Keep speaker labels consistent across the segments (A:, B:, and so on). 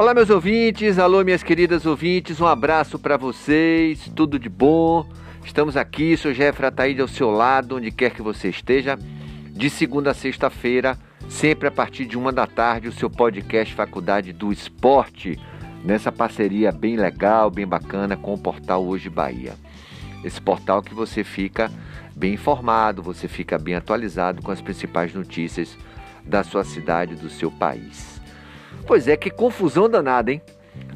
A: Olá, meus ouvintes, alô, minhas queridas ouvintes, um abraço para vocês, tudo de bom. Estamos aqui, sou Jeffrey Ataíde ao seu lado, onde quer que você esteja, de segunda a sexta-feira, sempre a partir de uma da tarde, o seu podcast Faculdade do Esporte, nessa parceria bem legal, bem bacana com o portal Hoje Bahia. Esse portal que você fica bem informado, você fica bem atualizado com as principais notícias da sua cidade, do seu país. Pois é, que confusão danada, hein?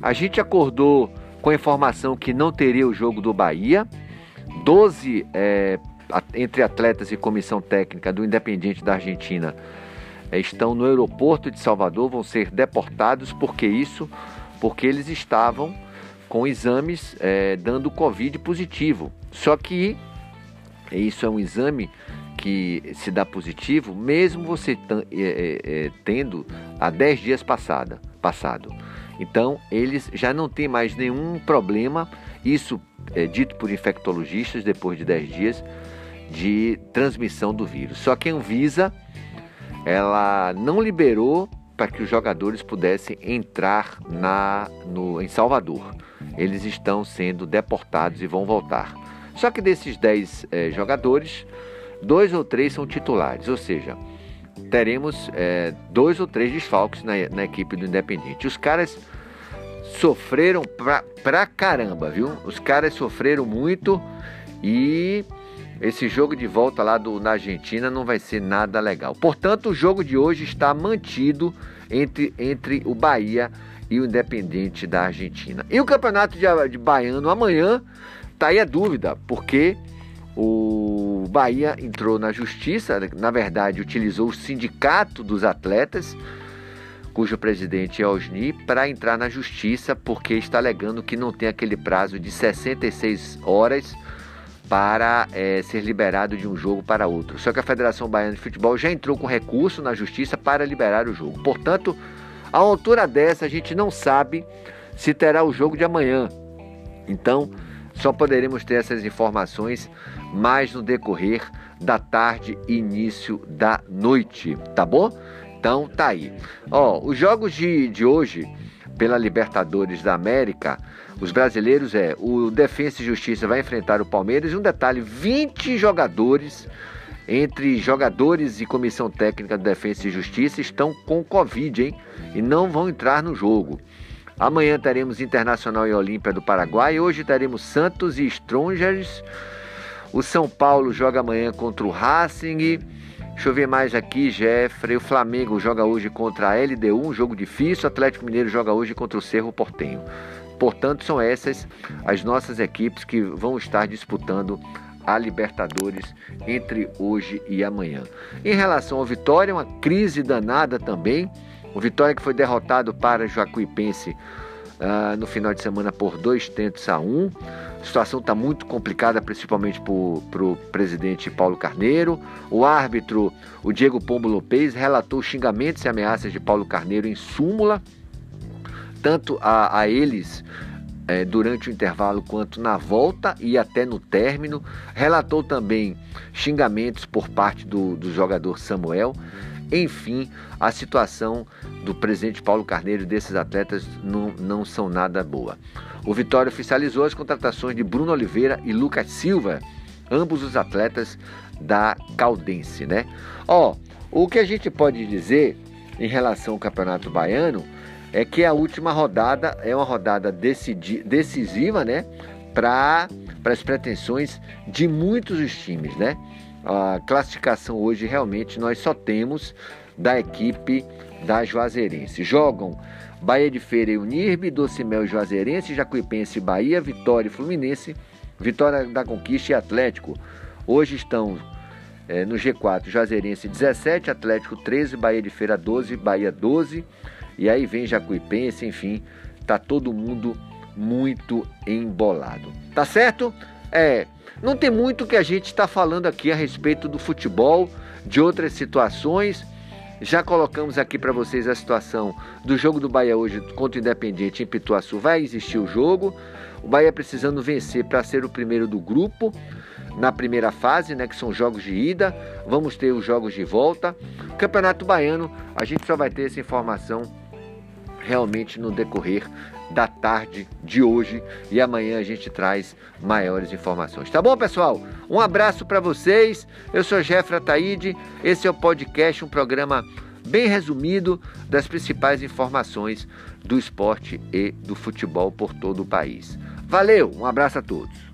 A: A gente acordou com a informação que não teria o jogo do Bahia. 12 é, entre atletas e comissão técnica do Independiente da Argentina é, estão no aeroporto de Salvador, vão ser deportados. Por que isso? Porque eles estavam com exames é, dando Covid positivo. Só que isso é um exame que se dá positivo, mesmo você é, é, é, tendo há 10 dias passada, passado. Então, eles já não têm mais nenhum problema, isso é dito por infectologistas depois de 10 dias, de transmissão do vírus. Só que a Anvisa, ela não liberou para que os jogadores pudessem entrar na, no, em Salvador. Eles estão sendo deportados e vão voltar. Só que desses 10 é, jogadores, dois ou três são titulares, ou seja, teremos é, dois ou três desfalques na, na equipe do Independente. Os caras sofreram pra, pra caramba, viu? Os caras sofreram muito e esse jogo de volta lá do, na Argentina não vai ser nada legal. Portanto, o jogo de hoje está mantido entre, entre o Bahia e o Independente da Argentina. E o campeonato de, de Baiano amanhã tá aí a dúvida, porque o Bahia entrou na justiça, na verdade, utilizou o sindicato dos atletas, cujo presidente é Osni, para entrar na justiça, porque está alegando que não tem aquele prazo de 66 horas para é, ser liberado de um jogo para outro. Só que a Federação Baiana de Futebol já entrou com recurso na justiça para liberar o jogo. Portanto, a altura dessa, a gente não sabe se terá o jogo de amanhã. Então, só poderemos ter essas informações mais no decorrer da tarde e início da noite, tá bom? Então tá aí. Ó, os jogos de, de hoje pela Libertadores da América, os brasileiros é o Defensa e Justiça vai enfrentar o Palmeiras. E um detalhe: 20 jogadores entre jogadores e comissão técnica do Defensa e Justiça estão com Covid, hein? E não vão entrar no jogo. Amanhã teremos Internacional e Olímpia do Paraguai. Hoje teremos Santos e Strongers. O São Paulo joga amanhã contra o Racing. Deixa eu ver mais aqui, Jeffrey. O Flamengo joga hoje contra a LDU, um jogo difícil. O Atlético Mineiro joga hoje contra o Cerro Portenho. Portanto, são essas as nossas equipes que vão estar disputando a Libertadores entre hoje e amanhã. Em relação ao Vitória, uma crise danada também. O Vitória que foi derrotado para Jacuipense uh, no final de semana por dois tentos a um. A situação está muito complicada, principalmente para o presidente Paulo Carneiro. O árbitro, o Diego Pombo Lopes, relatou xingamentos e ameaças de Paulo Carneiro em súmula, tanto a, a eles é, durante o intervalo quanto na volta e até no término. Relatou também xingamentos por parte do, do jogador Samuel. Enfim, a situação do presidente Paulo Carneiro desses atletas não, não são nada boa. O Vitória oficializou as contratações de Bruno Oliveira e Lucas Silva, ambos os atletas da Caldense, né? Ó, o que a gente pode dizer em relação ao Campeonato Baiano é que a última rodada é uma rodada decidi, decisiva, né? Para as pretensões de muitos times, né? a classificação hoje realmente nós só temos da equipe da Juazeirense. Jogam Bahia de Feira e Unirbe, Docimel e Juazeirense, Jacuipense e Bahia, Vitória e Fluminense, Vitória da Conquista e Atlético. Hoje estão é, no G4 Juazeirense 17, Atlético 13, Bahia de Feira 12, Bahia 12. E aí vem Jacuipense, enfim, tá todo mundo muito embolado. Tá certo? É, não tem muito que a gente está falando aqui a respeito do futebol, de outras situações. Já colocamos aqui para vocês a situação do jogo do Bahia hoje contra o Independiente em Pituaçu. Vai existir o jogo. O Bahia precisando vencer para ser o primeiro do grupo na primeira fase, né, que são jogos de ida. Vamos ter os jogos de volta. Campeonato Baiano, a gente só vai ter essa informação realmente no decorrer da tarde de hoje e amanhã a gente traz maiores informações. Tá bom, pessoal? Um abraço para vocês. Eu sou Jeffra Taide. Esse é o podcast, um programa bem resumido das principais informações do esporte e do futebol por todo o país. Valeu, um abraço a todos.